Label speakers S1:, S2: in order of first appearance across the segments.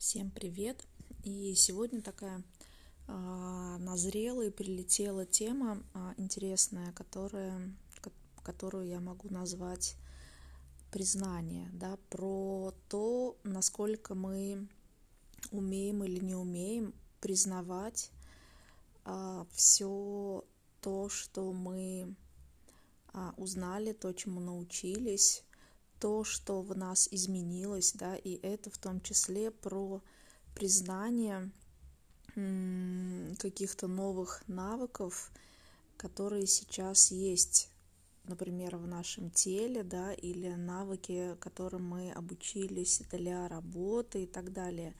S1: Всем привет! И сегодня такая а, назрела и прилетела тема а, интересная, которая, которую я могу назвать признание, да, про то, насколько мы умеем или не умеем признавать а, все то, что мы а, узнали, то, чему научились, то, что в нас изменилось, да, и это в том числе про признание каких-то новых навыков, которые сейчас есть, например, в нашем теле, да, или навыки, которым мы обучились для работы и так далее.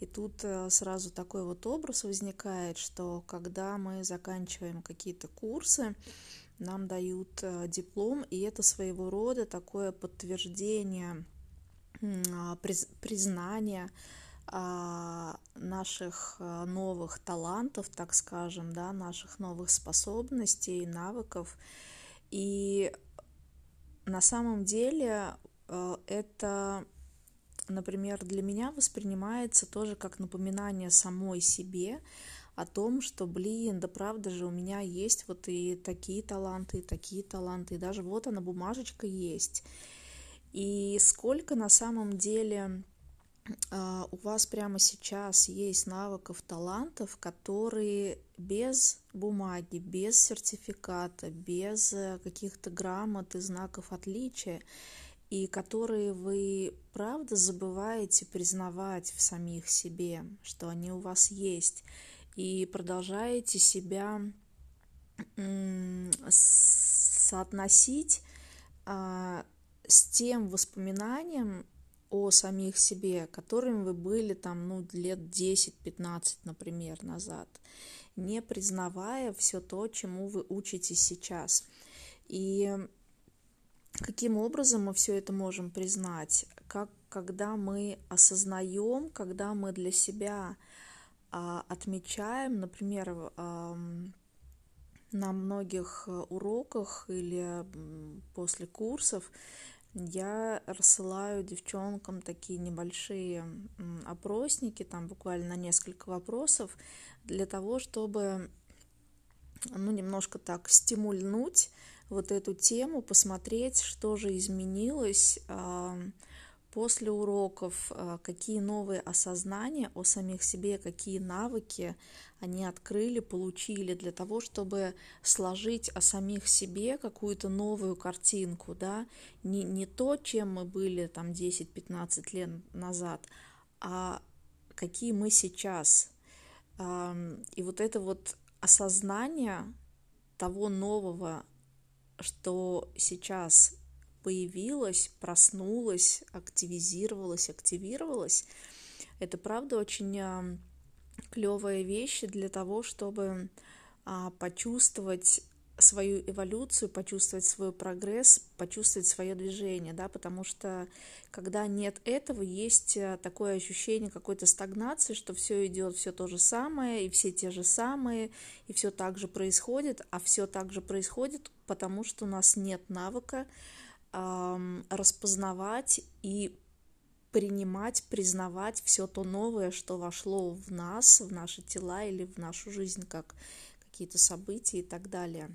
S1: И тут э, сразу такой вот образ возникает, что когда мы заканчиваем какие-то курсы, нам дают э, диплом, и это своего рода такое подтверждение, а, признание а, наших э, новых талантов, так скажем, да, наших новых способностей, навыков. И на самом деле э, это, например, для меня воспринимается тоже как напоминание самой себе о том, что, блин, да правда же, у меня есть вот и такие таланты, и такие таланты, и даже вот она, бумажечка есть. И сколько на самом деле а, у вас прямо сейчас есть навыков, талантов, которые без бумаги, без сертификата, без э, каких-то грамот и знаков отличия, и которые вы правда забываете признавать в самих себе, что они у вас есть и продолжаете себя соотносить а, с тем воспоминанием о самих себе, которым вы были там, ну, лет 10-15, например, назад, не признавая все то, чему вы учитесь сейчас. И каким образом мы все это можем признать? Как, когда мы осознаем, когда мы для себя отмечаем, например, на многих э, уроках или после курсов я рассылаю девчонкам такие небольшие опросники, там буквально на несколько вопросов, для того, чтобы ну, немножко так стимульнуть вот эту тему, посмотреть, что же изменилось после уроков, э, какие новые осознания о самих себе, какие навыки они открыли, получили для того, чтобы сложить о самих себе какую-то новую картинку, да, не, не то, чем мы были там 10-15 лет назад, а какие мы сейчас. И вот это вот осознание того нового, что сейчас появилась, проснулась, активизировалась, активировалась. Это правда очень а, клевые вещи для того, чтобы а, почувствовать свою эволюцию, почувствовать свой прогресс, почувствовать свое движение, да, потому что когда нет этого, есть а, такое ощущение какой-то стагнации, что все идет все то же самое, и все те же самые, и все так же происходит, а все так же происходит, потому что у нас нет навыка распознавать и принимать, признавать все то новое, что вошло в нас, в наши тела или в нашу жизнь, как какие-то события и так далее.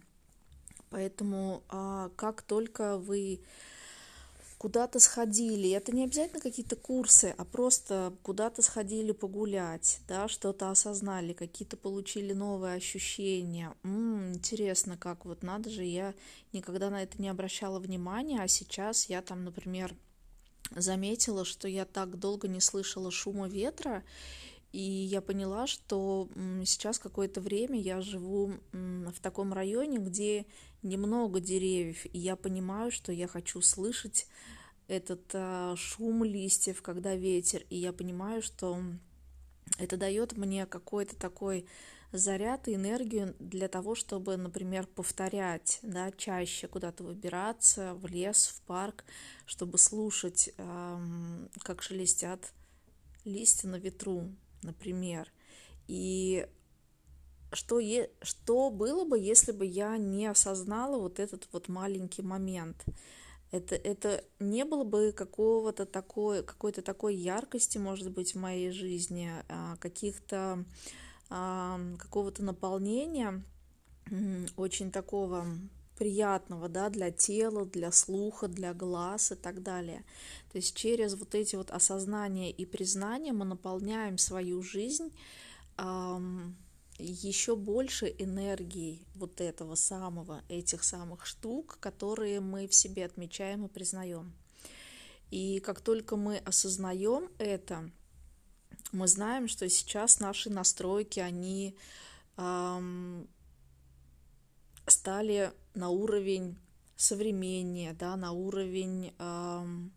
S1: Поэтому а, как только вы куда-то сходили, это не обязательно какие-то курсы, а просто куда-то сходили погулять, да, что-то осознали, какие-то получили новые ощущения. М-м, интересно, как вот надо же, я никогда на это не обращала внимания, а сейчас я там, например, заметила, что я так долго не слышала шума ветра, и я поняла, что сейчас какое-то время я живу в таком районе, где немного деревьев, и я понимаю, что я хочу слышать этот а, шум листьев, когда ветер, и я понимаю, что это дает мне какой-то такой заряд и энергию для того, чтобы, например, повторять, да, чаще куда-то выбираться в лес, в парк, чтобы слушать, эм, как шелестят листья на ветру, например. И что, е, что было бы, если бы я не осознала вот этот вот маленький момент? Это, это не было бы какого-то такой, какой-то такой яркости, может быть, в моей жизни, а, каких-то а, какого-то наполнения, очень такого приятного, да, для тела, для слуха, для глаз и так далее. То есть через вот эти вот осознания и признания мы наполняем свою жизнь еще больше энергии вот этого самого, этих самых штук, которые мы в себе отмечаем и признаем. И как только мы осознаем это, мы знаем, что сейчас наши настройки, они эм, стали на уровень современнее, да, на уровень эм,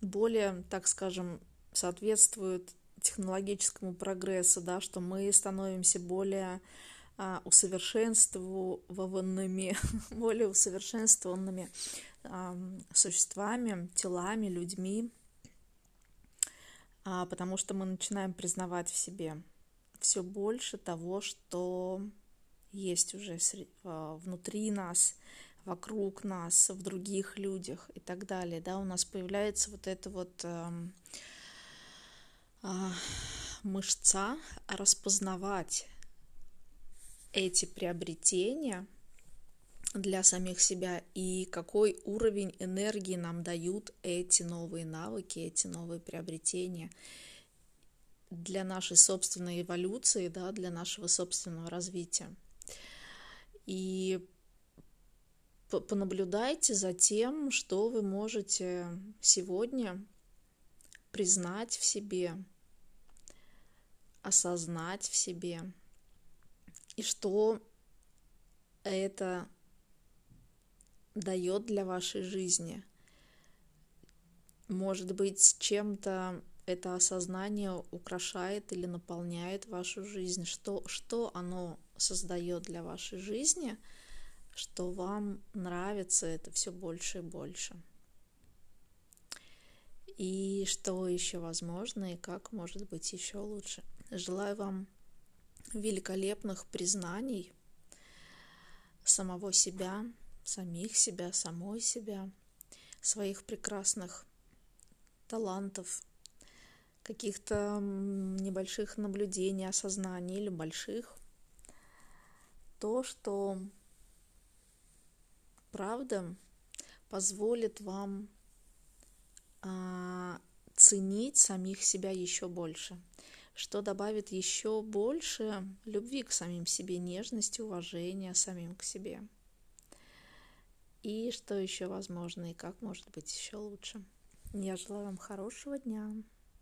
S1: более, так скажем, соответствует технологическому прогрессу, да, что мы становимся более а, усовершенствованными, более усовершенствованными а, существами, телами, людьми, а, потому что мы начинаем признавать в себе все больше того, что есть уже а, внутри нас, вокруг нас, в других людях и так далее, да, у нас появляется вот это вот мышца распознавать эти приобретения для самих себя и какой уровень энергии нам дают эти новые навыки, эти новые приобретения для нашей собственной эволюции, да, для нашего собственного развития. И понаблюдайте за тем, что вы можете сегодня признать в себе, осознать в себе, и что это дает для вашей жизни. Может быть, чем-то это осознание украшает или наполняет вашу жизнь, что, что оно создает для вашей жизни, что вам нравится это все больше и больше. И что еще возможно и как может быть еще лучше. Желаю вам великолепных признаний самого себя, самих себя, самой себя, своих прекрасных талантов, каких-то небольших наблюдений, осознаний или больших. То, что правда позволит вам ценить самих себя еще больше – что добавит еще больше любви к самим себе, нежности, уважения самим к себе. И что еще возможно, и как может быть еще лучше. Я желаю вам хорошего дня.